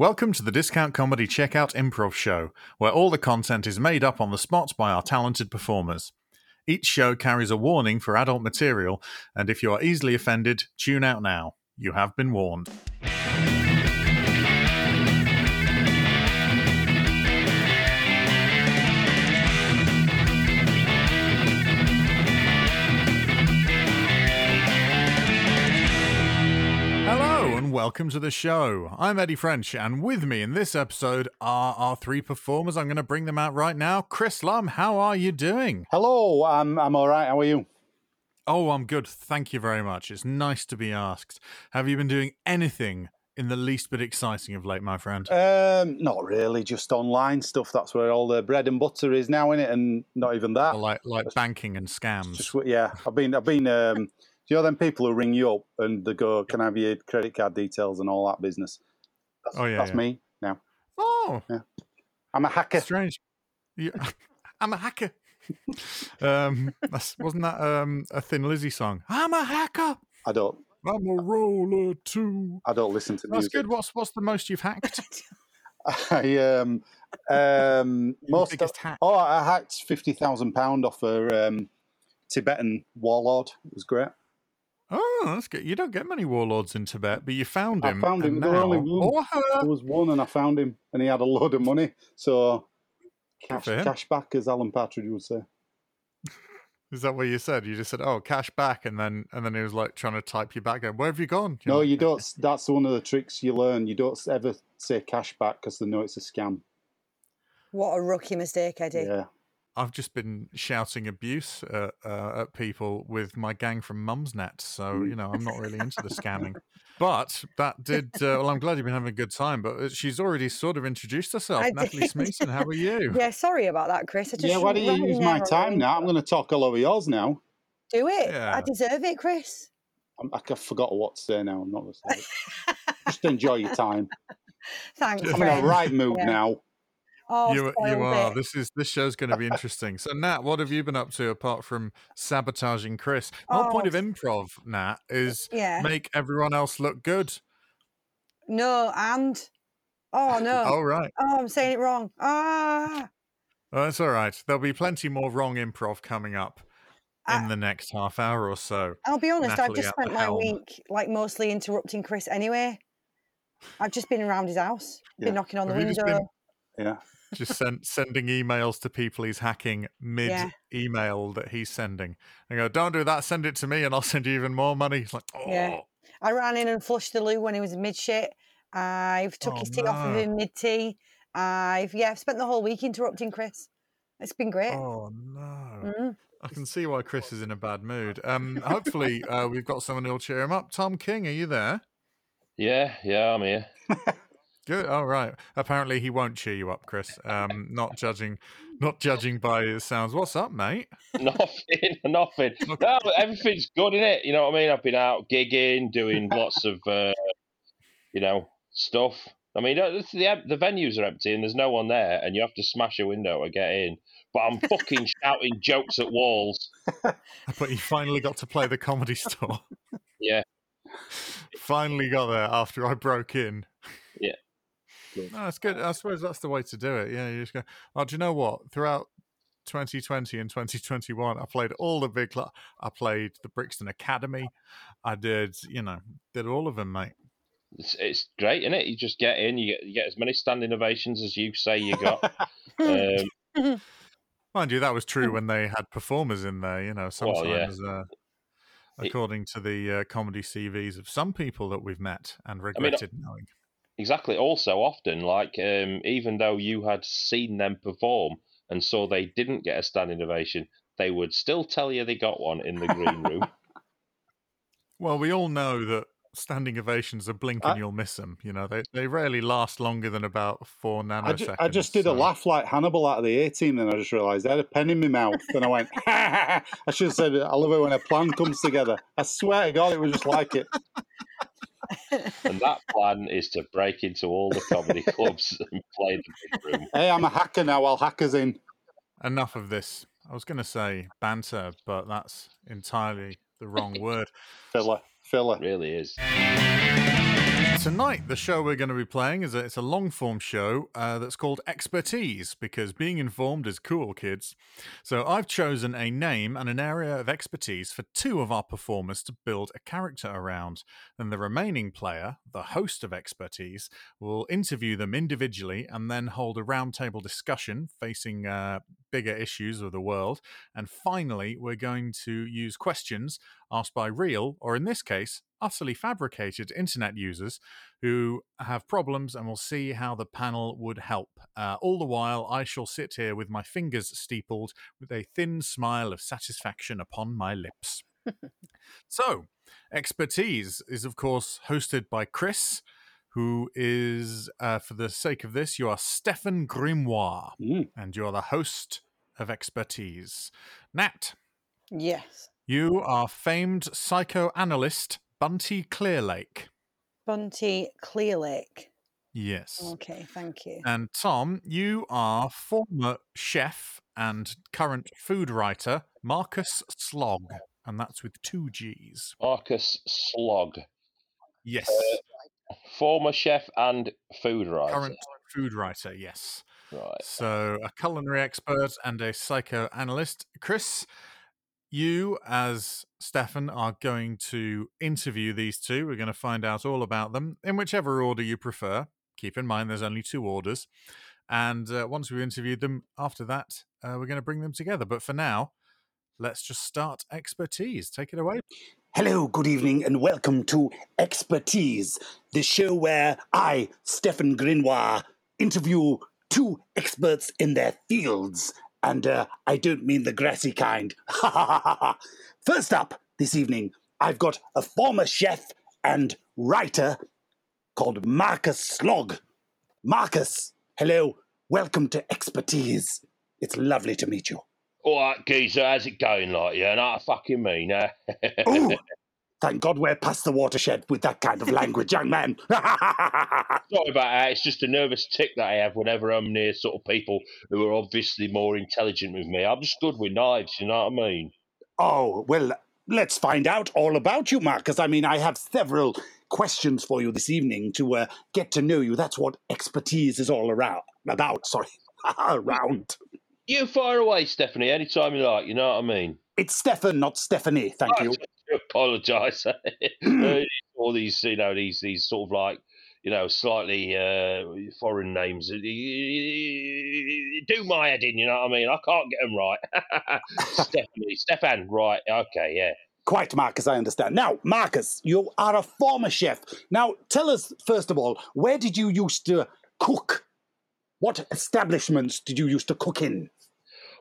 Welcome to the Discount Comedy Checkout Improv Show, where all the content is made up on the spot by our talented performers. Each show carries a warning for adult material, and if you are easily offended, tune out now. You have been warned. And welcome to the show. I'm Eddie French, and with me in this episode are our three performers. I'm going to bring them out right now. Chris Lumb, how are you doing? Hello, I'm I'm all right. How are you? Oh, I'm good. Thank you very much. It's nice to be asked. Have you been doing anything in the least bit exciting of late, my friend? Um, not really, just online stuff. That's where all the bread and butter is now in it, and not even that. like like banking and scams. Just yeah, I've been I've been. Um, you know them people who ring you up and they go, "Can I have your credit card details and all that business?" That's, Oh, yeah, that's yeah. me now. oh, yeah. I'm a hacker. strange. You- I'm a hacker. um, that's, wasn't that um, a Thin Lizzy song? I'm a hacker. I don't I'm a roller too. I don't listen to That's music. good. What's what's the most you've hacked? I um um most of, hack. oh I hacked fifty thousand pound off a um, Tibetan warlord. It was great. Oh, that's good. You don't get many warlords in Tibet, but you found him. I found him. and There were only one. or. There was one, and I found him, and he had a load of money. So cash, cash back, as Alan Partridge would say. Is that what you said? You just said, "Oh, cash back," and then and then he was like trying to type you back. Going, Where have you gone? You're No, like, you don't. That's one of the tricks you learn. You don't ever say cash back because they know it's a scam. What a rookie mistake, Eddie. Yeah. I've just been shouting abuse uh, uh, at people with my gang from Mumsnet, so Mm. you know I'm not really into the scamming. But that did. Uh, well, I'm glad you've been having a good time. But uh, she's already sort of introduced herself. I Natalie did. Smeaton, how are you? Yeah, sorry about that, Chris. I just Yeah. Why don't you use my time already. now? I'm going to talk all over yours now. Do it. Yeah. I deserve it, Chris. I'm, I forgot what to say now. I'm not going to say it. Just enjoy your time. Thanks, I'm in a right mood Yeah. now. Oh, you, you are. it. This is this show's going to be interesting. So, Nat, what have you been up to apart from sabotaging Chris? The whole point Oh. of improv, Nat, is Yeah. make everyone else look good. No, and. Oh, no. Oh, right. Oh, I'm saying it wrong. Ah. Oh, that's all right. There'll be plenty more wrong improv coming up in I- the next half hour or so. I'll be honest, I've just spent my helm. week like mostly interrupting Chris anyway. I've just been around his house, Yeah. been knocking on the Have just window. been- Yeah. Just send, sending emails to people he's hacking mid Yeah. email that he's sending. I go, don't do that. Send it to me, and I'll send you even more money. It's like, oh, Yeah. I ran in and flushed the loo when he was mid shit. I've took Oh, his tea off of him mid tea. I've yeah, I've spent the whole week interrupting Chris. It's been great. oh no. Mm. I can see why Chris is in a bad mood. Um, hopefully, uh, we've got someone who'll cheer him up. Tom King, are you there? Yeah, yeah, I'm here. Good. All right. Apparently, he won't cheer you up, Chris. Um, not judging, not judging by his sounds. What's up, mate? nothing, nothing. No, everything's good in it. You know what I mean? I've been out gigging, doing lots of, uh, you know, stuff. I mean, uh, the the venues are empty and there's no one there, and you have to smash a window to get in. But I'm fucking shouting jokes at walls. But you finally got to play the comedy store. Yeah. finally got there after I broke in. No, that's good. I suppose that's the way to do it. Yeah, you just go. Oh, do you know what? Throughout 2020 and 2021, I played all the big. Cl- I played the Brixton Academy. I did, you know, did all of them, mate. It's, it's great, isn't it? You just get in, you get you get as many standing ovations as you say you got. um, Mind you, that was true when they had performers in there. You know, Well, yeah. sometimes, uh, according to the uh, comedy CVs of some people that we've met and mean, regretted knowing. Exactly. Also, often, like, um, even though you had seen them perform and so they didn't get a standing ovation, they would still tell you they got one in the green room. Well, we all know that standing ovations are blink and I- you'll miss them. You know, they they rarely last longer than about four nanoseconds. I, ju- I just did a laugh like Hannibal out of the A-Team, and I just realised I had a pen in my mouth, and I went, I should have said, I love it when a plan comes together. I swear to God, it was just like it. and that plan is to break into all the comedy clubs and play the big room. Hey, I'm a hacker now, while hackers in. Enough of this. I was going to say banter, but that's entirely the wrong word. Filler, filler. It really is. Tonight, the show we're going to be playing is a, it's a long form show uh, that's called Expertise because being informed is cool, kids. So I've chosen a name and an area of expertise for two of our performers to build a character around. And the remaining player, the host of Expertise, will interview them individually and then hold a roundtable discussion facing uh, bigger issues of the world. And finally, we're going to use questions asked by real, or in this case, utterly fabricated internet users who have problems and we'll see how the panel would help. Uh, all the while, I shall sit here with my fingers steepled with a thin smile of satisfaction upon my lips. so, Expertise is, of course, hosted by Chris. Who is, uh, for the sake of this, you are Stefan Grimoire, Mm. and you're the host of Expertise. Nat, Yes. you are famed psychoanalyst Bunty Clearlake. Bunty Clearlake. Yes. Okay, thank you. And Tom, you are former chef and current food writer Marcus Slog, and that's with two G's. Marcus Slog, Yes. Uh, former chef and food writer. current food writer, yes. Right. So, a culinary expert and a psychoanalyst. Chris, you, as Stefan, are going to interview these two. We're going to find out all about them in whichever order you prefer. Keep in mind there's only two orders. And uh, once we've interviewed them, after that, uh, we're going to bring them together. But for now, let's just start expertise. Take it away. Hello, good evening, and welcome to Expertise, the show where I, Stefan Grimoire, interview two experts in their fields. And uh, I don't mean the grassy kind. First up this evening, I've got a former chef and writer called Marcus Slog. Marcus, hello, welcome to Expertise. It's lovely to meet you. All right, geezer, how's it going, like? Yeah, know what I fucking mean, eh? Ooh, thank God we're past the watershed with that kind of language, young man. Sorry about that. It's just a nervous tick that I have whenever I'm near sort of people who are obviously more intelligent with me. I'm just good with knives, you know what I mean? Oh, well, let's find out all about you, Marcus. I mean, I have several questions for you this evening to uh, get to know you. That's what expertise is all around. About, sorry, around. You fire away, Stephanie, anytime you like, you know what I mean? It's Stefan, not Stephanie. Thank you. I apologise. All these, you know, these these sort of like, you know, slightly uh, foreign names do my head in. You know what I mean? I can't get them right. Stephanie, Stefan, right? Okay, yeah. Quite, Marcus, I understand. Now, Marcus, you are a former chef. Now, tell us, first of all, where did you used to cook? What establishments did you used to cook in?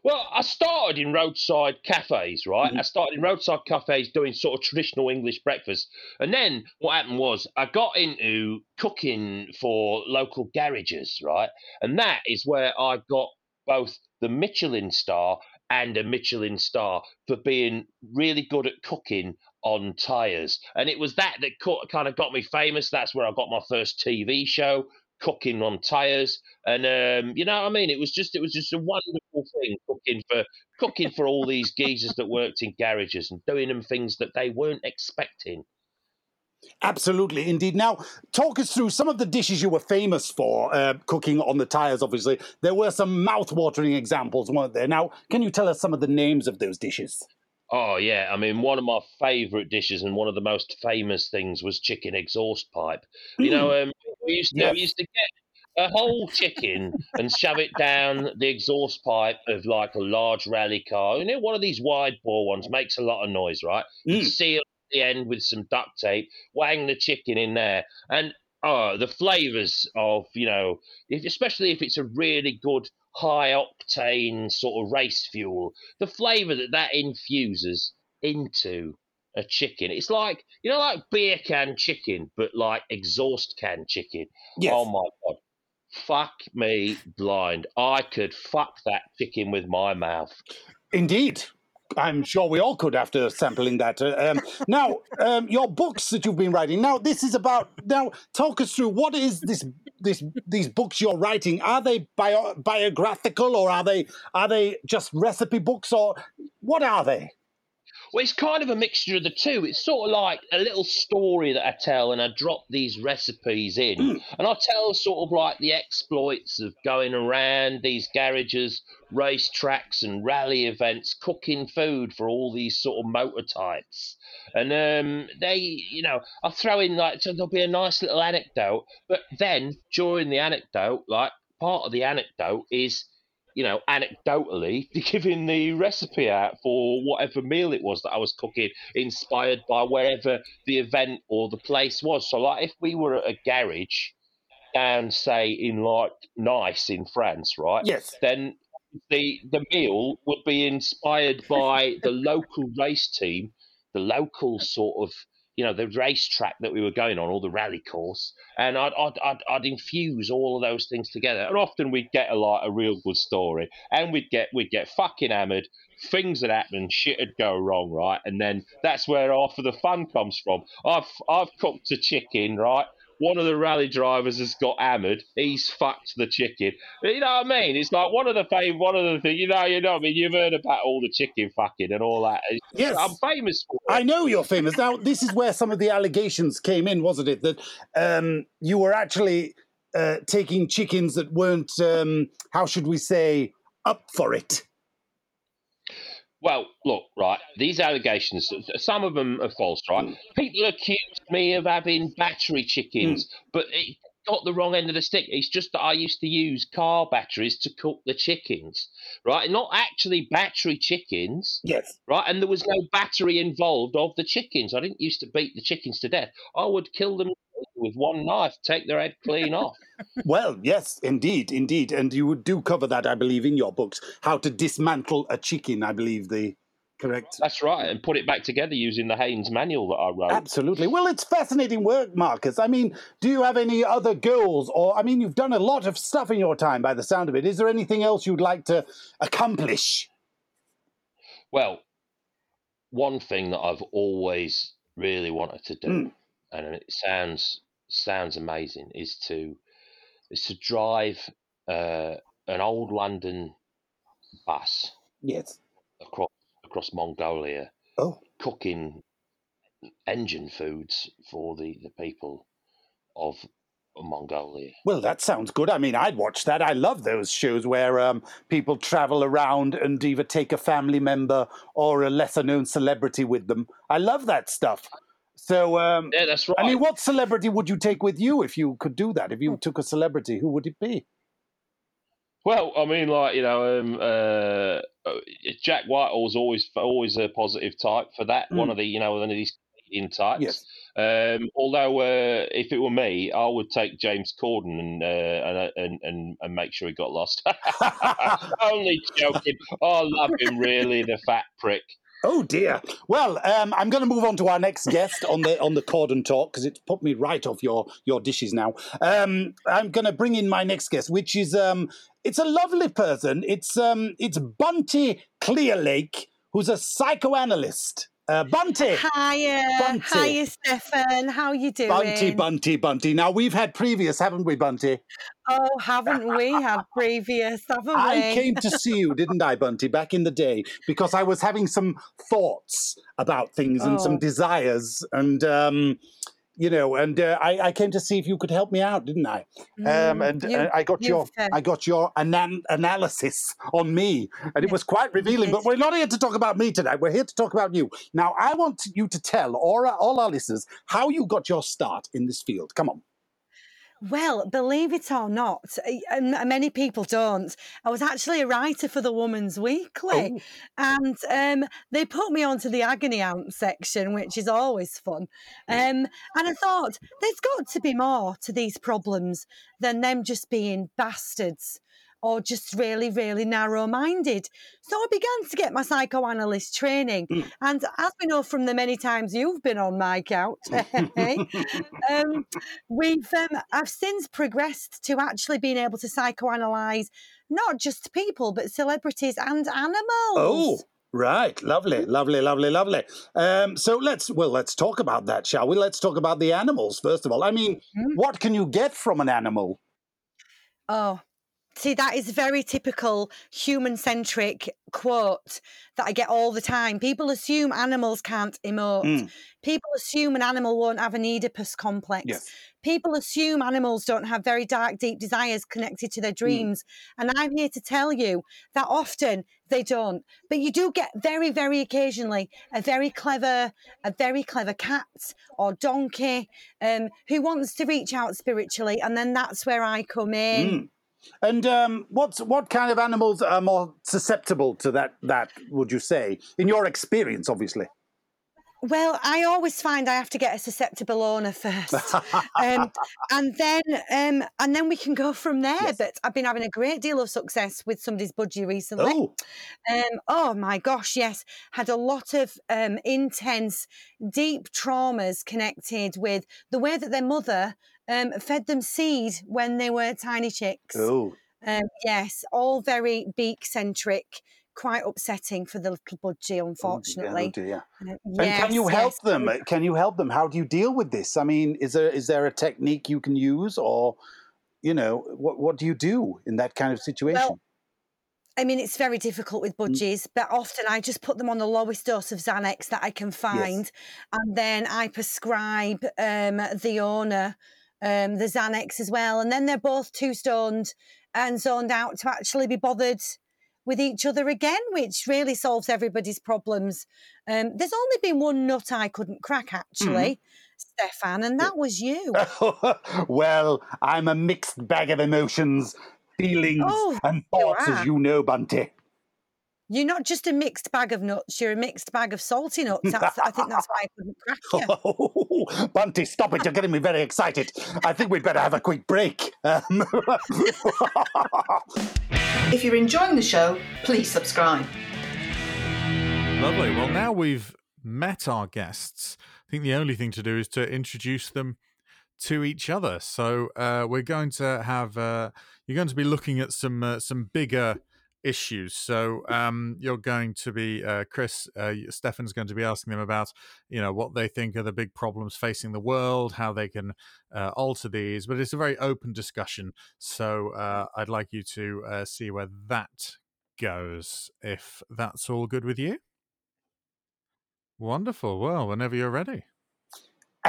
Well, I started in roadside cafes, right? I started in roadside cafes doing sort of traditional English breakfast. And then what happened was I got into cooking for local garages, right? And that is where I got both the Michelin star and a Michelin star for being really good at cooking on tyres. And it was that that kind of got me famous. That's where I got my first TV show cooking on tires and um, you know what I mean it was just it was just a wonderful thing cooking for cooking for all these geezers that worked in garages and doing them things that they weren't expecting Absolutely, indeed. Now, talk us through some of the dishes you were famous for, uh, cooking on the tires, obviously. There were some mouth-watering examples, weren't there? Now, can you tell us some of the names of those dishes? oh yeah I mean one of my favourite dishes and one of the most famous things was chicken exhaust pipe you know um, we used to Yes. we used to get a whole chicken and shove it down the exhaust pipe of like a large rally car you know one of these wide bore ones makes a lot of noise right Mm. seal the end with some duct tape, wang the chicken in there, and oh, the flavors of you know, if, especially if it's a really good high octane sort of race fuel, the flavor that that infuses into a chicken, it's like you know, like beer can chicken, but like exhaust can chicken. Yes. Oh my god. Fuck me blind. I could fuck that chicken with my mouth. Indeed. I'm sure we all could after sampling that. Uh, Um, now, um, your books that you've been writing. Now, this is about. Now, talk us through what is this? This these books you're writing. Are they bio, biographical or are they are they just recipe books or what are they? Well, it's kind of a mixture of the two. It's sort of like a little story that I tell, and I drop these recipes in, Mm. and I tell sort of like the exploits of going around these garages, race tracks, and rally events, cooking food for all these sort of motor types. And um, they, you know, I throw in like so there'll be a nice little anecdote, but then during the anecdote, like part of the anecdote is you know, anecdotally giving the recipe out for whatever meal it was that I was cooking, inspired by wherever the event or the place was. So, like, if we were at a garage down, say, in like Nice in France, right? Yes. Then the the meal would be inspired by the local race team, the local sort of you know the racetrack that we were going on or the rally course, and I'd I'd, I'd I'd infuse all of those things together, and often we'd get a like a real good story, and we'd get we'd get fucking hammered. Things would happen, shit would go wrong, right? And then that's where half of the fun comes from. I've I've cooked a chicken, right? One of the rally drivers has got hammered. He's fucked the chicken. You know what I mean? It's like one of the fame, one of the things. You know, you know. I mean, you've heard about all the chicken fucking and all that. Yes. I'm famous for it. I know you're famous. Now, this is where some of the allegations came in, wasn't it? That um, you were actually uh, taking chickens that weren't, um, how should we say, up for it. Well, look, right. These allegations, some of them are false, right? Mm. People accused me of having battery chickens, mm. but it got the wrong end of the stick. It's just that I used to use car batteries to cook the chickens, right? Not actually battery chickens, Yes. right? And there was no battery involved of the chickens. I didn't used to beat the chickens to death. I would kill them with one knife, take their head clean off. Well, yes, indeed, indeed. And you do cover that, I believe, in your books. How to dismantle a chicken, I believe, the correct. That's right, and put it back together using the Haynes manual that I wrote. Absolutely. Well, it's fascinating work, Marcus. I mean, do you have any other goals? Or, I mean, you've done a lot of stuff in your time by the sound of it. Is there anything else you'd like to accomplish? Well, one thing that I've always really wanted to do, Mm. and it sounds sounds amazing, is to is to drive uh, an old London bus Yes. across across Mongolia, Oh, cooking engine foods for the, the people of Mongolia. well, that sounds good. I mean, I'd watch that. I love those shows where um, people travel around and either take a family member or a lesser known celebrity with them. I love that stuff. So, um, Yeah, that's right. I mean, what celebrity would you take with you if you could do that? If you took a celebrity, who would it be? Well, I mean, like you know, um, uh, uh, Jack Whitehall's always always a positive type for that. One Mm. of the you know one of these in types. Yes. Um, although, uh, if it were me, I would take James Corden and uh, and, and and and make sure he got lost. Only joking. I love him, really, the fat prick. Oh dear. Well, um, I'm going to move on to our next guest on the on the Corden Talk because it's put me right off your your dishes now. Um, I'm going to bring in my next guest, which is um, it's a lovely person. It's um, it's Bunty Clearlake, who's a psychoanalyst. Uh, Bunty. Hiya, Bunty. hiya, Stefan. How you doing? Bunty, Bunty, Bunty. Now we've had previous, haven't we, Bunty? Oh, haven't we had previous? Haven't we? I came to see you, didn't I, Bunty, back in the day, because I was having some thoughts about things and some Oh. desires, and um, you know, and uh, I, I came to see if you could help me out, didn't I? Um, Mm, and you- uh, I got your uh, I got your anan- analysis on me, and it was quite revealing. But we're not here to talk about me tonight. We're here to talk about you. Now, I want you to tell all all our listeners how you got your start in this field. Come on. Well, believe it or not, and many people don't. I was actually a writer for the Woman's Weekly, Oh. and um, they put me onto the agony aunt section, which is always fun. Um, and I thought there's got to be more to these problems than them just being bastards or just really, really narrow-minded. So I began to get my psychoanalyst training, and as we know from the many times you've been on my couch, um, we've um, I've since progressed to actually being able to psychoanalyze not just people but celebrities and animals. Oh, right. Lovely, lovely, lovely, lovely. Um, so let's well, let's talk about that, shall we? Let's talk about the animals first of all. I mean, Mhm. what can you get from an animal? Oh, See, that is very typical human centric quote that I get all the time. People assume animals can't emote. Mm. People assume an animal won't have an Oedipus complex. Yes. People assume animals don't have very dark, deep desires connected to their dreams. And I'm here to tell you that often they don't. But you do get very, very occasionally a very clever, a very clever cat or donkey um, who wants to reach out spiritually. And then that's where I come in. Mm. And um, what's what kind of animals are more susceptible to that? That would you say, in your experience, obviously? Well, I always find I have to get a susceptible owner first, um, and then um, and then we can go from there. Yes. But I've been having a great deal of success with somebody's budgie recently. Oh, Um, oh my gosh, yes, had a lot of um, intense, deep traumas connected with the way that their mother um, fed them seed when they were tiny chicks. oh, Um, yes, all very beak centric. Quite upsetting for the little budgie, unfortunately. Oh dear. Uh, And can you help yes. them? Can you help them? How do you deal with this? I mean, is there is there a technique you can use, or you know, what what do you do in that kind of situation? I mean, it's very difficult with Mm. budgies, but often I just put them on the lowest dose of Xanax that I can find, and then I prescribe um, the owner um, the Xanax as well, and then they're both too stoned and zoned out to actually be bothered with each other again, which really solves everybody's problems. Um, there's only been one nut I couldn't crack, actually, Stefan, and that was you. well, I'm a mixed bag of emotions, feelings, Oh, and you thoughts, as you know, Bunty. You're not just a mixed bag of nuts; you're a mixed bag of salty nuts. That's, I think that's why I couldn't crack you. Bunty, stop it! You're getting me very excited. I think we'd better have a quick break. Um, If you're enjoying the show, please subscribe. Lovely. Well, now we've met our guests. I think the only thing to do is to introduce them to each other. So uh, we're going to have uh, you're going to be looking at some uh, some bigger issues. So um, you're going to be uh, Chris. Uh, Stefan's going to be asking them about you know what they think are the big problems facing the world, how they can uh, alter these. But it's a very open discussion. So uh, I'd like you to uh, see where that goes. If that's all good with you. Wonderful. Well, whenever you're ready.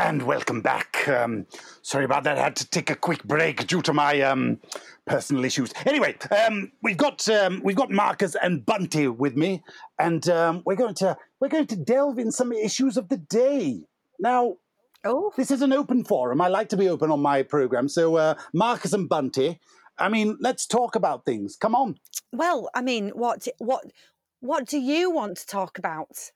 And welcome back. Um, sorry about that. I had to take a quick break due to my um, personal issues. Anyway, um, we've got um, we've got Marcus and Bunty with me, and um, we're going to we're going to delve in some issues of the day. Now, Oh, this is an open forum. I like to be open on my program. So, uh, Marcus and Bunty, I mean, let's talk about things. Come on. well, I mean, what what what do you want to talk about?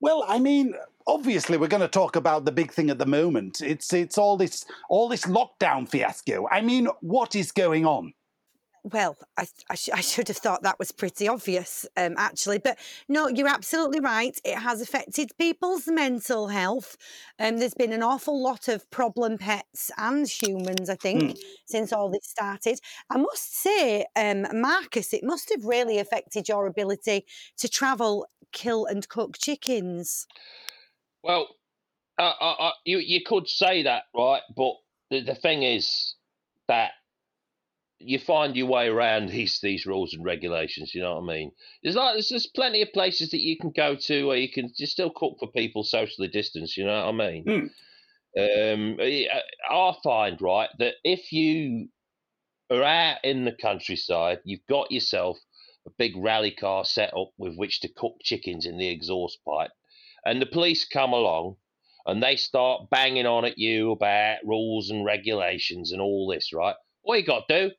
Well, I mean, obviously, we're going to talk about the big thing at the moment. It's it's all this all this lockdown fiasco. I mean, what is going on? Well, I, I, sh- I should have thought that was pretty obvious, um, actually. But no, you're absolutely right. It has affected people's mental health. Um, there's been an awful lot of problem pets and humans, I think, since all this started. I must say, um, Marcus, it must have really affected your ability to travel, kill, and cook chickens. Well, uh, uh, uh, you you could say that, right? But the, the thing is that you find your way around these these rules and regulations. You know what I mean? There's like there's, there's plenty of places that you can go to where you can just still cook for people socially distanced. You know what I mean? Mm. Um, I I find right that if you are out in the countryside, you've got yourself a big rally car set up with which to cook chickens in the exhaust pipe, and the police come along and they start banging on at you about rules and regulations and all this, right? All you got to do,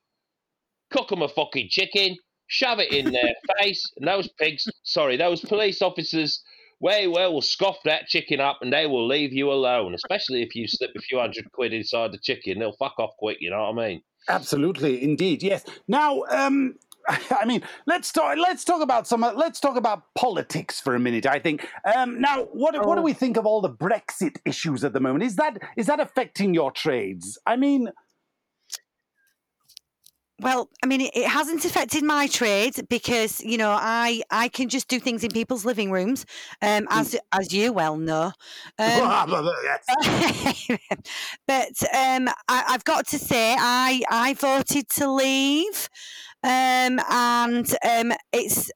cook 'em a fucking chicken, shove it in their face, and those pigs, sorry, those police officers, way well will scoff that chicken up and they will leave you alone, especially if you slip a few hundred quid inside the chicken. They'll fuck off quick, you know what I mean? Absolutely, indeed, yes. Now, um, I mean, let's talk. Let's talk about some. uh, Let's talk about politics for a minute. I think. Um, now, what what do Oh. we think of all the Brexit issues at the moment? Is that is that affecting your trades? I mean, Well, I mean, it, it hasn't affected my trade because you know I I can just do things in people's living rooms, um, as as you well know. Um, but um, I, I've got to say, I I voted to leave, um, and um, it's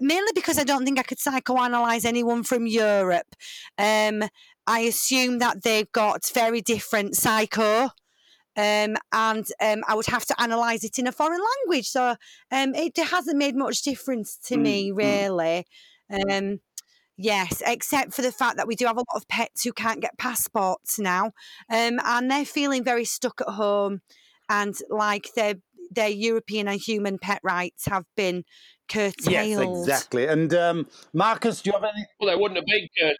mainly because I don't think I could psychoanalyze anyone from Europe. Um, I assume that they've got very different psycho. Um, and um, I would have to analyse it in a foreign language. So um, it hasn't made much difference to Mm, me, mm. really. Um, yes, except for the fact that we do have a lot of pets who can't get passports now, um, and they're feeling very stuck at home, and like their their European and human pet rights have been curtailed. Yes, exactly. And um, Marcus, do you have any? Well, they wouldn't have been. Cur-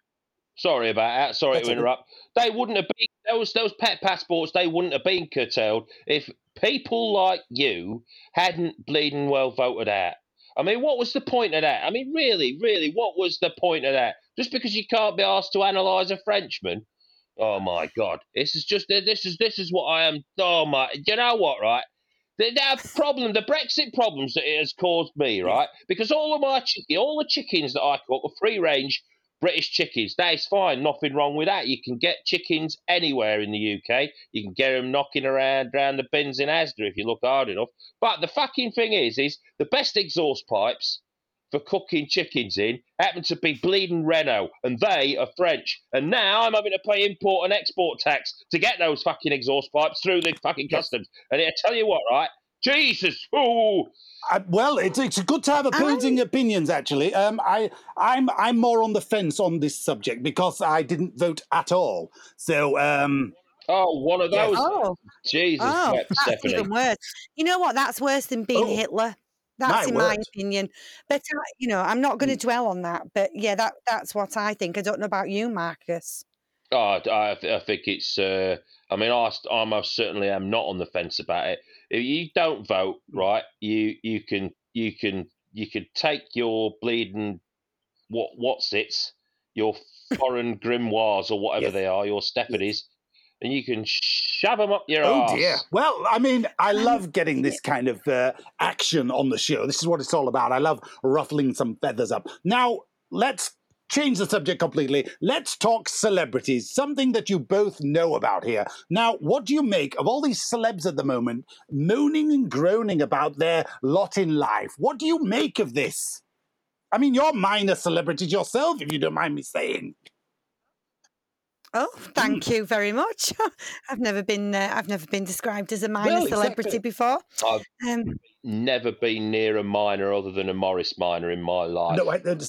Sorry about that. Sorry That's to interrupt. They wouldn't have been those those pet passports. They wouldn't have been curtailed if people like you hadn't bleeding well voted out. I mean, what was the point of that? I mean, really, really, what was the point of that? Just because you can't be asked to analyse a Frenchman? Oh my God! This is just this is this is what I am. Oh my! You know what? Right? The, the problem, the Brexit problems that it has caused me, right? Because all of my all the chickens that I cook are free range British chickens. That's fine, nothing wrong with that. You can get chickens anywhere in the UK. You can get them knocking around around the bins in Asda if you look hard enough. But the fucking thing is, is the best exhaust pipes for cooking chickens in happen to be bleeding Renault, and they are French. And now I'm having to pay import and export tax to get those fucking exhaust pipes through the fucking customs. And I tell you what, right? Jesus, ooh, Uh, well, it's, it's good to have opposing opinions. Actually, um, I I'm I'm more on the fence on this subject because I didn't vote at all. So um, oh, one of Yes. those. Oh, Jesus, oh, that's Stephanie. even worse. You know what? That's worse than being Oh, Hitler. That's my in my opinion. But uh, you know, I'm not going to Mm. dwell on that. But yeah, that that's what I think. I don't know about you, Marcus. Oh, I, I think it's. Uh, I mean, I, I most certainly am not on the fence about it. If you don't vote, right, you you can you can you can take your bleeding what what's it's your foreign grimoires or whatever Yes. they are, your Stephanie's, and you can shove them up your oh arse. dear. Well, I mean, I love getting this kind of uh, action on the show. This is what it's all about. I love ruffling some feathers up. Now let's change the subject completely. Let's talk celebrities, something that you both know about here. Now, what do you make of all these celebs at the moment moaning and groaning about their lot in life? What do you make of this? I mean, you're minor celebrities yourself, if you don't mind me saying. Oh, Mm. thank you very much. I've never been uh, I've never been described as a minor Well, celebrity exactly. before. I've Um, never been near a minor other than a Morris minor in my life. No, I don't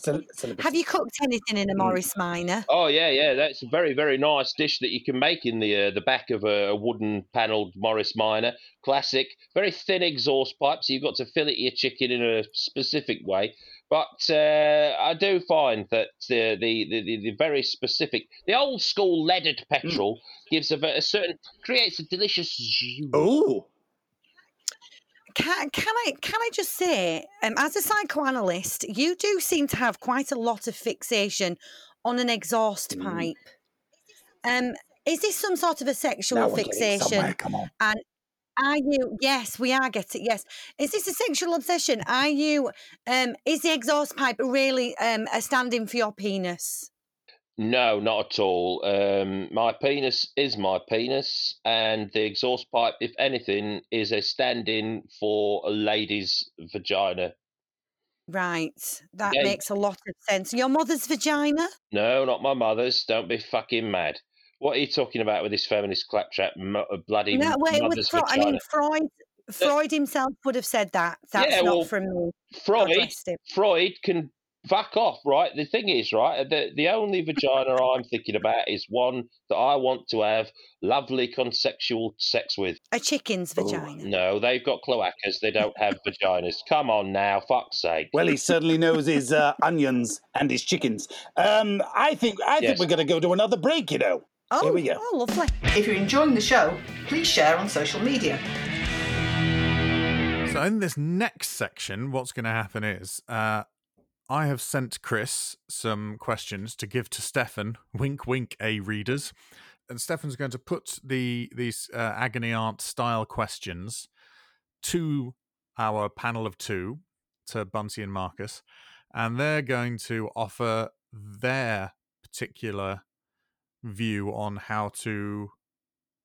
have you cooked anything in a Mm. Morris Minor? Oh yeah, yeah. That's a very, very nice dish that you can make in the uh, the back of a, a wooden panelled Morris Minor. Classic, very thin exhaust pipe, so you've got to fillet your chicken in a specific way. But uh, I do find that the, the, the the very specific, the old school leaded petrol gives a, a certain creates a delicious. jus. Oh, Can, can I can I just say, um, as a psychoanalyst, you do seem to have quite a lot of fixation on an exhaust Mm. pipe. Um, is this some sort of a sexual now we're getting somewhere. fixation? Come on. And are you? Yes, we are getting. Yes, is this a sexual obsession? Are you? Um, is the exhaust pipe really um a stand-in for your penis? No, not at all. Um, my penis is my penis, and the exhaust pipe, if anything, is a stand-in for a lady's vagina. Right, that Yeah. makes a lot of sense. Your mother's vagina? No, not my mother's. Don't be fucking mad. What are you talking about with this feminist claptrap? Mo- uh, bloody No, wait, with mother's Freud. I mean, Freud. Freud himself would have said that. That's Yeah, not well, from me. Freud. Freud can fuck off, right? The thing is, right, the the only vagina I'm thinking about is one that I want to have lovely consensual sex with. A chicken's Oh, vagina. No, they've got cloacas. They don't have vaginas. Come on now, fuck's sake. Well, he certainly knows his uh, onions and his chickens. Um, I think I think we're going to go to another break. You know. Oh, Here we go. oh, lovely. If you're enjoying the show, please share on social media. So in this next section, what's going to happen is uh, I have sent Chris some questions to give to Stefan. Wink, wink, a readers. And Stefan's going to put the these uh, agony aunt style questions to our panel of two, to Bunty and Marcus, and they're going to offer their particular view on how to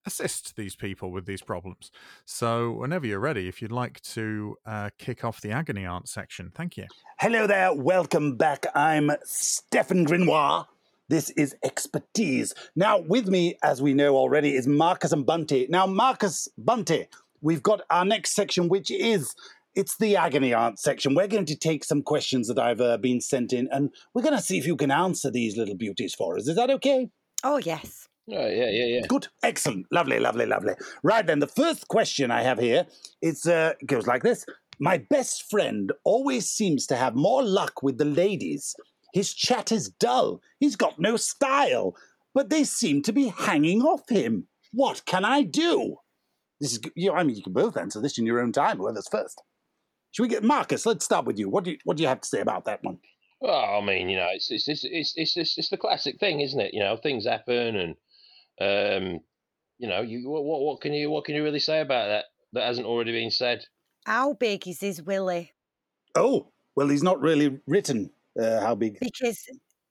assist these people with these problems. So, whenever you're ready, if you'd like to uh, kick off the agony aunt section, thank you. Hello there, welcome back. I'm Stefan Grinois. This is Expertise. Now, with me, as we know already, is Marcus and Bunty. Now, Marcus, Bunty, we've got our next section, which is it's the agony aunt section. We're going to take some questions that I've uh, been sent in, and we're going to see if you can answer these little beauties for us. Is that okay? Oh, yes. Yeah, yeah, yeah, yeah. Good, excellent, lovely, lovely, lovely. Right then, the first question I have here it's uh, goes like this: My best friend always seems to have more luck with the ladies. His chat is dull. He's got no style, but they seem to be hanging off him. What can I do? This is, you know, I mean, you can both answer this in your own time. Whoever's first. Should we get Marcus? Let's start with you. What do you What do you have to say about that one? Well, I mean, you know, it's it's it's it's it's, it's, it's the classic thing, isn't it? You know, things happen, and um, you know, you what what what can you what can you really say about that that hasn't already been said? How big is his willy? Oh, well, he's not really written uh, how big. Because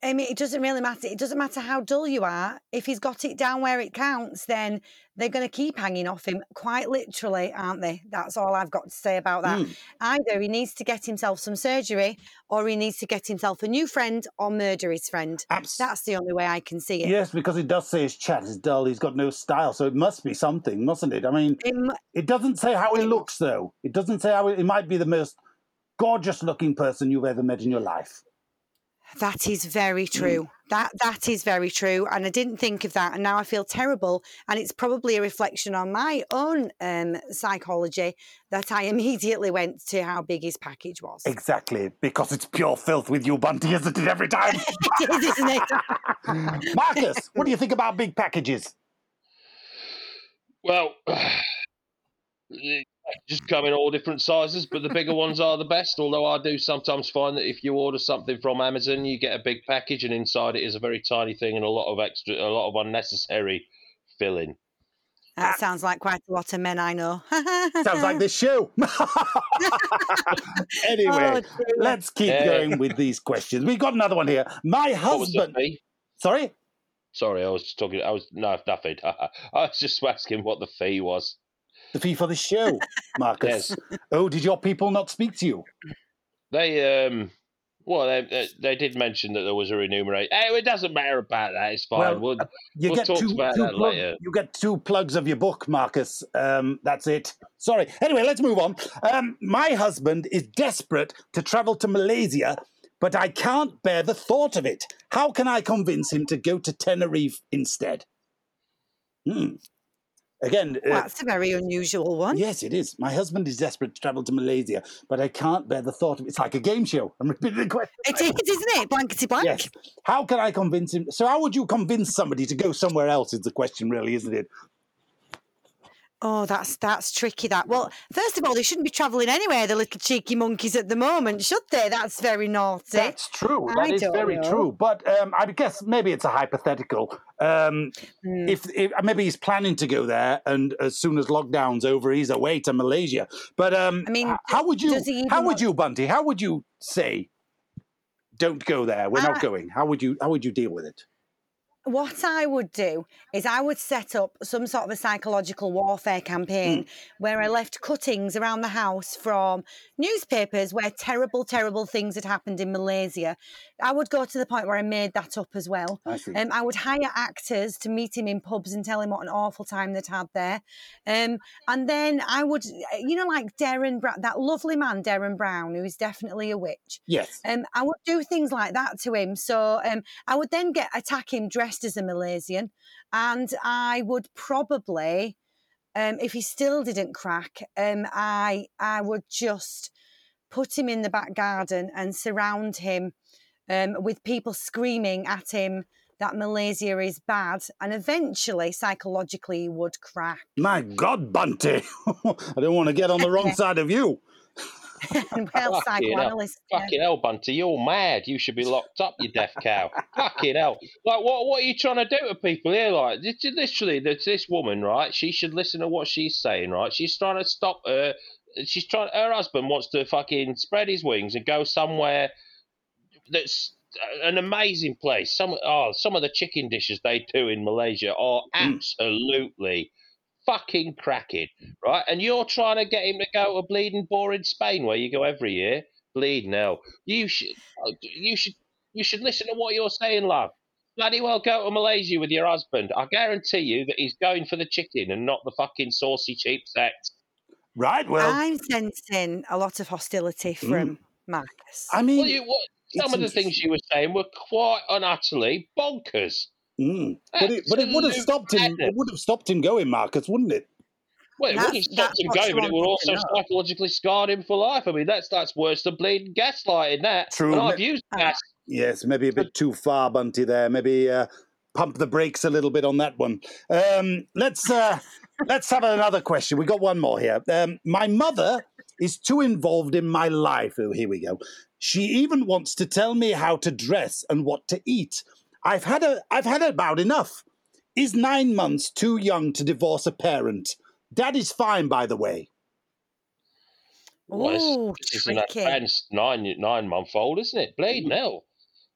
I mean, it doesn't really matter. It doesn't matter how dull you are. If he's got it down where it counts, then they're going to keep hanging off him. Quite literally, aren't they? That's all I've got to say about that. Mm. Either he needs to get himself some surgery, or he needs to get himself a new friend, or murder his friend. Abs- That's the only way I can see it. Yes, because it does say his chat is dull. He's got no style, so it must be something, mustn't it? I mean, It mu- it doesn't say how he looks, though. It doesn't say how he, he might be the most gorgeous-looking person you've ever met in your life. That is very true. That that is very true, and I didn't think of that, and now I feel terrible. And it's probably a reflection on my own um, psychology that I immediately went to how big his package was. Exactly, because it's pure filth with you, Bunty, isn't it? Every time. it is, isn't it? Marcus, what do you think about big packages? Well, they just come in all different sizes, but the bigger ones are the best. Although I do sometimes find that if you order something from Amazon, you get a big package, and inside it is a very tiny thing and a lot of extra, a lot of unnecessary filling. That sounds like quite a lot of men I know. Sounds like this show. anyway, Oh, let's keep Yeah. going with these questions. We've got another one here. My What was the husband. fee? Sorry? Sorry, I was just talking. I was no nothing. I was just asking what the fee was. The fee for the show, Marcus. Oh, did your people not speak to you? They um, well, they they, they did mention that there was a remuneration. Hey, it doesn't matter about that. It's fine. Well, We'll, You We'll get talk two, about two that plug- later. You get two plugs of your book, Marcus. Um, that's it. Sorry. Anyway, let's move on. Um, my husband is desperate to travel to Malaysia, but I can't bear the thought of it. How can I convince him to go to Tenerife instead? Hmm. Again, uh, That's a very unusual one. yes, it is. My husband is desperate to travel to Malaysia, but I can't bear the thought of it. It's like a game show. I'm repeating the question. It is, isn't it? Blankety blank. Yes. How can I convince him? So, how would you convince somebody to go somewhere else? Is the question, really, isn't it? Oh, that's that's tricky. That well, first of all, they shouldn't be travelling anywhere. The little cheeky monkeys at the moment, should they? That's very naughty. That's true. I That is very know. true. But um, I guess maybe it's a hypothetical. Um, Hmm. if, if maybe he's planning to go there, and as soon as lockdown's over, he's away to Malaysia. But um, I mean, how would you? does he even How would you, Bunty? How would you say? Don't go there. We're not Uh, going. How would you? How would you deal with it? What I would do is I would set up some sort of a psychological warfare campaign where I left cuttings around the house from newspapers where terrible, terrible things had happened in Malaysia. I would go to the point where I made that up as well. I see. Um, I would hire actors to meet him in pubs and tell him what an awful time they'd had there. Um, and then I would, you know, like Derren Brown, that lovely man, Derren Brown, who is definitely a witch. yes. Um, I would do things like that to him. So um, I would then get attack him dressed as a Malaysian, and I would probably, um, if he still didn't crack, um, I I would just put him in the back garden and surround him um, with people screaming at him that Malaysia is bad, and eventually psychologically he would crack. My God, Bunty! I don't want to get on the wrong side of you. well, Fucking hell. psychoanalyst. Fucking hell, Bunty, you're mad. You should be locked up, you deaf cow. Fucking hell. Like, what what are you trying to do to people here? Like, literally, there's this woman, right? She should listen to what she's saying, right? She's trying to stop her. She's trying. Her husband wants to fucking spread his wings and go somewhere that's an amazing place. Some oh, some of the chicken dishes they do in Malaysia are mm. absolutely fucking cracking, right? And you're trying to get him to go to bleeding boring Spain, where you go every year. Bleed now. You should, oh, you should, you should listen to what you're saying, love. Bloody well go to Malaysia with your husband. I guarantee you that he's going for the chicken and not the fucking saucy cheap sex. Right. Well, I'm sensing a lot of hostility mm. from Marcus. I mean, Well, you, what, some of the things you were saying were quite and utterly bonkers. Mm. but it, but it would have stopped him. It madness. would have stopped him going, Marcus, wouldn't it? Well, it That's- wouldn't stop that's him going, but it would also know. psychologically scarred him for life. I mean, that's that's worse than bleeding gaslighting. That True. And I've used Ah. gas. Yes, maybe a bit too far, Bunty. There, maybe uh, pump the brakes a little bit on that one. Um, let's uh, let's have another question. We got one more here. Um, my mother is too involved in my life. Oh, here we go. She even wants to tell me how to dress and what to eat. I've had a I've had about enough. Is nine months too young to divorce a parent? Dad is fine, by the way. Well, it's- Oh, this is an advanced nine nine month old, isn't it? Bleeding hell.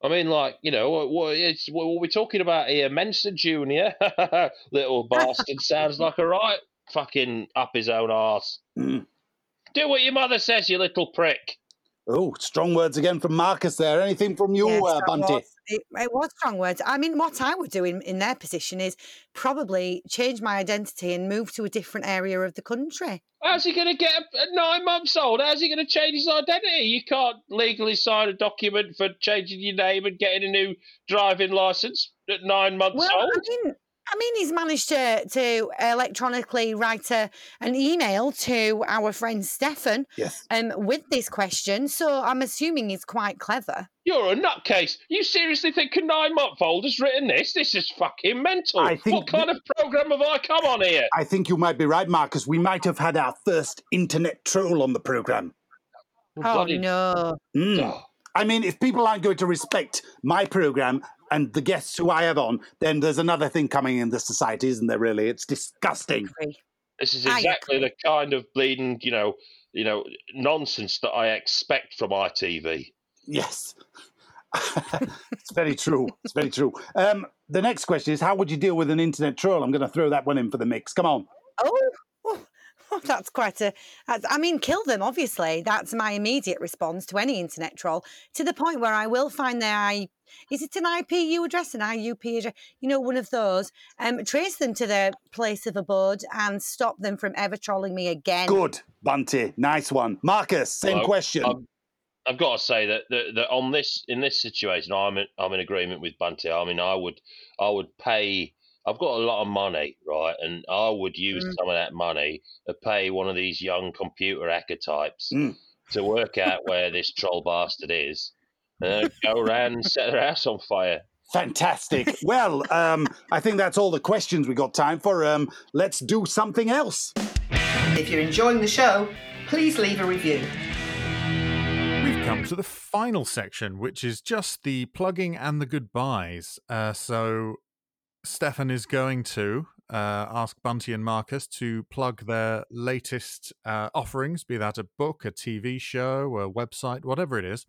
I mean, like you know, what, what, it's, what we're talking about here. Mensa Junior, little bastard, sounds like a right fucking up his own arse. Mm. Do what your mother says, you little prick. Oh, strong words again from Marcus there. Anything from you, Yes, uh, Bunty? was- It, it was strong words. I mean, what I would do in, in their position is probably change my identity and move to a different area of the country. How's he going to get a, a nine months old? How's he going to change his identity? You can't legally sign a document for changing your name and getting a new driving license at nine months Well, old. I mean, I mean, he's managed to to electronically write a, an email to our friend Stefan Yes. um, with this question. So I'm assuming he's quite clever. You're a nutcase. You seriously think a nine month old has written this? This is fucking mental. I think what kind of program have I come on here? I think you might be right, Marcus. We might have had our first internet troll on the program. Oh Bloody- no! Mm. I mean, if people aren't going to respect my program and the guests who I have on, then there's another thing coming in the society, isn't there? Really, it's disgusting. this is exactly the kind of bleeding, you know, you know, nonsense that I expect from ITV. Yes, it's very true. It's very true. Um, the next question is, how would you deal with an internet troll? I'm going to throw that one in for the mix. Come on. Oh, that's quite a. that's- I mean, kill them. Obviously, that's my immediate response to any internet troll. To the point where I will find their I. Is it an IPU address, an IUP address? You know, one of those. Um, trace them to their place of abode and stop them from ever trolling me again. Good, Bunty. Nice one. Marcus, same Well, question. I'm- I've got to say that, that, that on this in this situation, I'm in, I'm in agreement with Bunty. I mean, I would I would pay. I've got a lot of money, right, and I would use Mm. some of that money to pay one of these young computer hacker types Mm. to work out where this troll bastard is, and then go around and set their house on fire. Fantastic. well, um, I think that's all the questions we got time for. Um, let's do something else. If you're enjoying the show, please leave a review. We've come to the final section, which is just the plugging and the goodbyes. Uh, so, Stefan is going to uh, ask Bunty and Marcus to plug their latest uh, offerings, be that a book, a TV show, a website, whatever it is.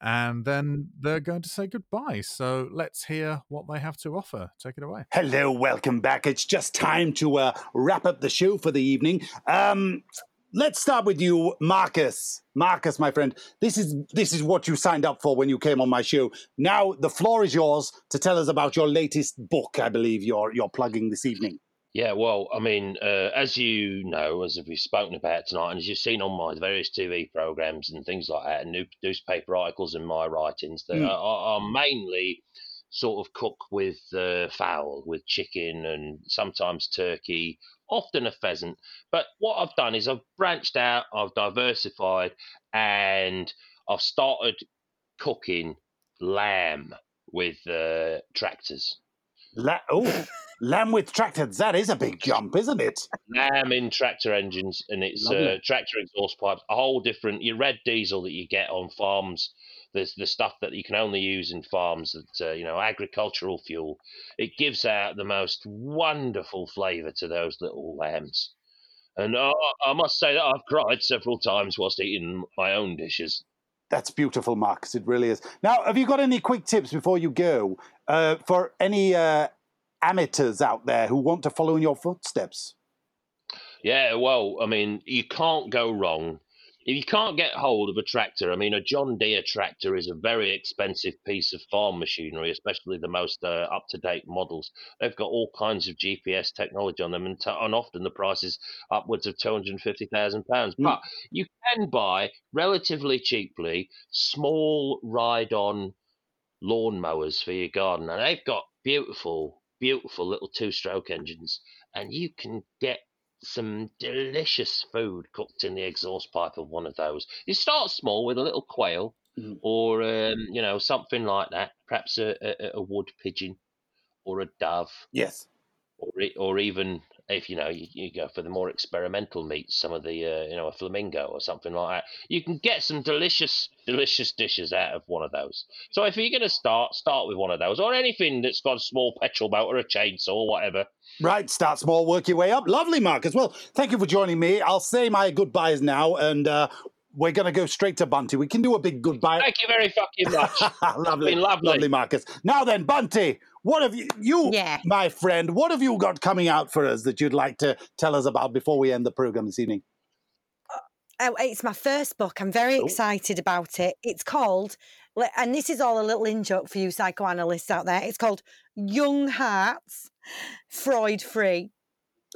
And then they're going to say goodbye. So, let's hear what they have to offer. Take it away. Hello, welcome back. It's just time to uh, wrap up the show for the evening. Um, let's start with you, Marcus. Marcus, my friend, this is this is what you signed up for when you came on my show. Now the floor is yours to tell us about your latest book. I believe you're you're plugging this evening. Yeah, well, I mean, uh, as you know, as we've spoken about tonight, and as you've seen on my various TV programs and things like that, and new, newspaper articles and my writings, that Mm. are, are mainly sort of cook with uh, fowl, with chicken, and sometimes turkey, often a pheasant. But what I've done is I've branched out, I've diversified, and I've started cooking lamb with uh, tractors. La- oh, lamb with tractors. That is a big jump, isn't it? Lamb in tractor engines and it's uh, tractor exhaust pipes. A whole different your red diesel that you get on farms. There's the stuff that you can only use in farms that uh, you know agricultural fuel. It gives out the most wonderful flavour to those little lambs. And uh, I must say that I've cried several times whilst eating my own dishes. That's beautiful, Marcus. It really is. Now, have you got any quick tips before you go uh, for any uh, amateurs out there who want to follow in your footsteps? Yeah, well, I mean, you can't go wrong. If you can't get hold of a tractor, I mean, a John Deere tractor is a very expensive piece of farm machinery, especially the most uh, up to date models. They've got all kinds of GPS technology on them, and, t- and often the price is upwards of £250,000. Mm. But you can buy relatively cheaply small ride on lawn mowers for your garden, and they've got beautiful, beautiful little two stroke engines, and you can get some delicious food cooked in the exhaust pipe of one of those. You start small with a little quail Mhm. or um, you know something like that, perhaps a, a, a wood pigeon or a dove, Yes. Or or even if you know you, you go for the more experimental meats, some of the uh, you know a flamingo or something like that. You can get some delicious delicious dishes out of one of those. So if you're going to start, start with one of those or anything that's got a small petrol boat or a chainsaw, or whatever. Right, start small, work your way up. Lovely, Marcus. Well, thank you for joining me. I'll say my goodbyes now, and uh, we're going to go straight to Bunty. We can do a big goodbye. Thank you very fucking much. lovely, been lovely. Marcus. Now then, Bunty, what have you, you, Yeah. my friend, what have you got coming out for us that you'd like to tell us about before we end the program this evening? Uh, oh, it's my first book. I'm very Oh. excited about it. It's called, and this is all a little in joke for you psychoanalysts out there. It's called Young Hearts, Freud Free.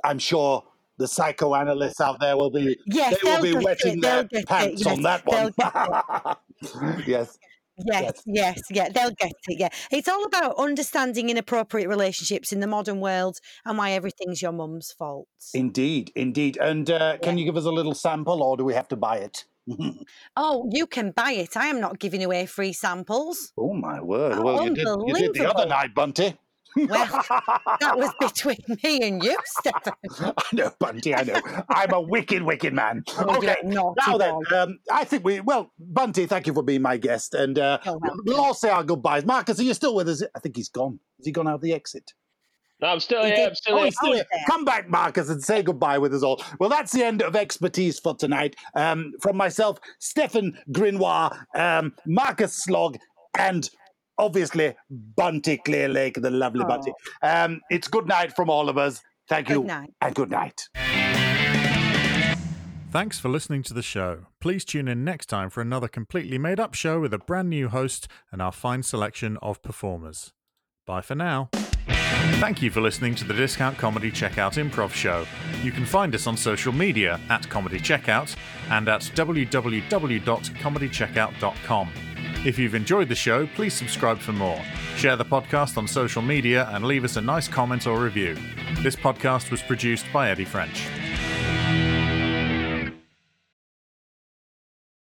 I'm sure the psychoanalysts out there will be Yes, they will be wetting it, their get it, pants on that one. yes. Yes, yes, yeah, they'll get it. Yeah, it's all about understanding inappropriate relationships in the modern world and why everything's your mum's fault. Indeed, indeed. And uh, can you give us a little sample or do we have to buy it? Oh, you can buy it. I am not giving away free samples. Oh my word. Well, you did, you did the other night, Bunty. Well, that was between me and you, Stefan. I know, Bunty, I know. I'm a wicked, wicked man. Oh, okay, you're naughty now then, um, I think we, well, Bunty, thank you for being my guest. And uh, You're we'll all say our goodbyes. Marcus, are you still with us? I think he's gone. Has he gone out the exit? No, I'm still here. did- I'm still Oh, here. he's still Oh, here. Come back, Marcus, and say goodbye with us all. Well, that's the end of expertise for tonight. Um, from myself, Stefan Grimoire, um, Marcus Slog, and obviously Bunty Clear Lake, the lovely Bunty. Um, it's good night from all of us. Thank you, Good night. and good night. Thanks for listening to the show. Please tune in next time for another completely made up show with a brand new host and our fine selection of performers. Bye for now. Thank you for listening to the Discount Comedy Checkout Improv Show. You can find us on social media at Comedy Checkout and at www.comedycheckout.com. If you've enjoyed the show, please subscribe for more. Share the podcast on social media and leave us a nice comment or review. This podcast was produced by Eddie French.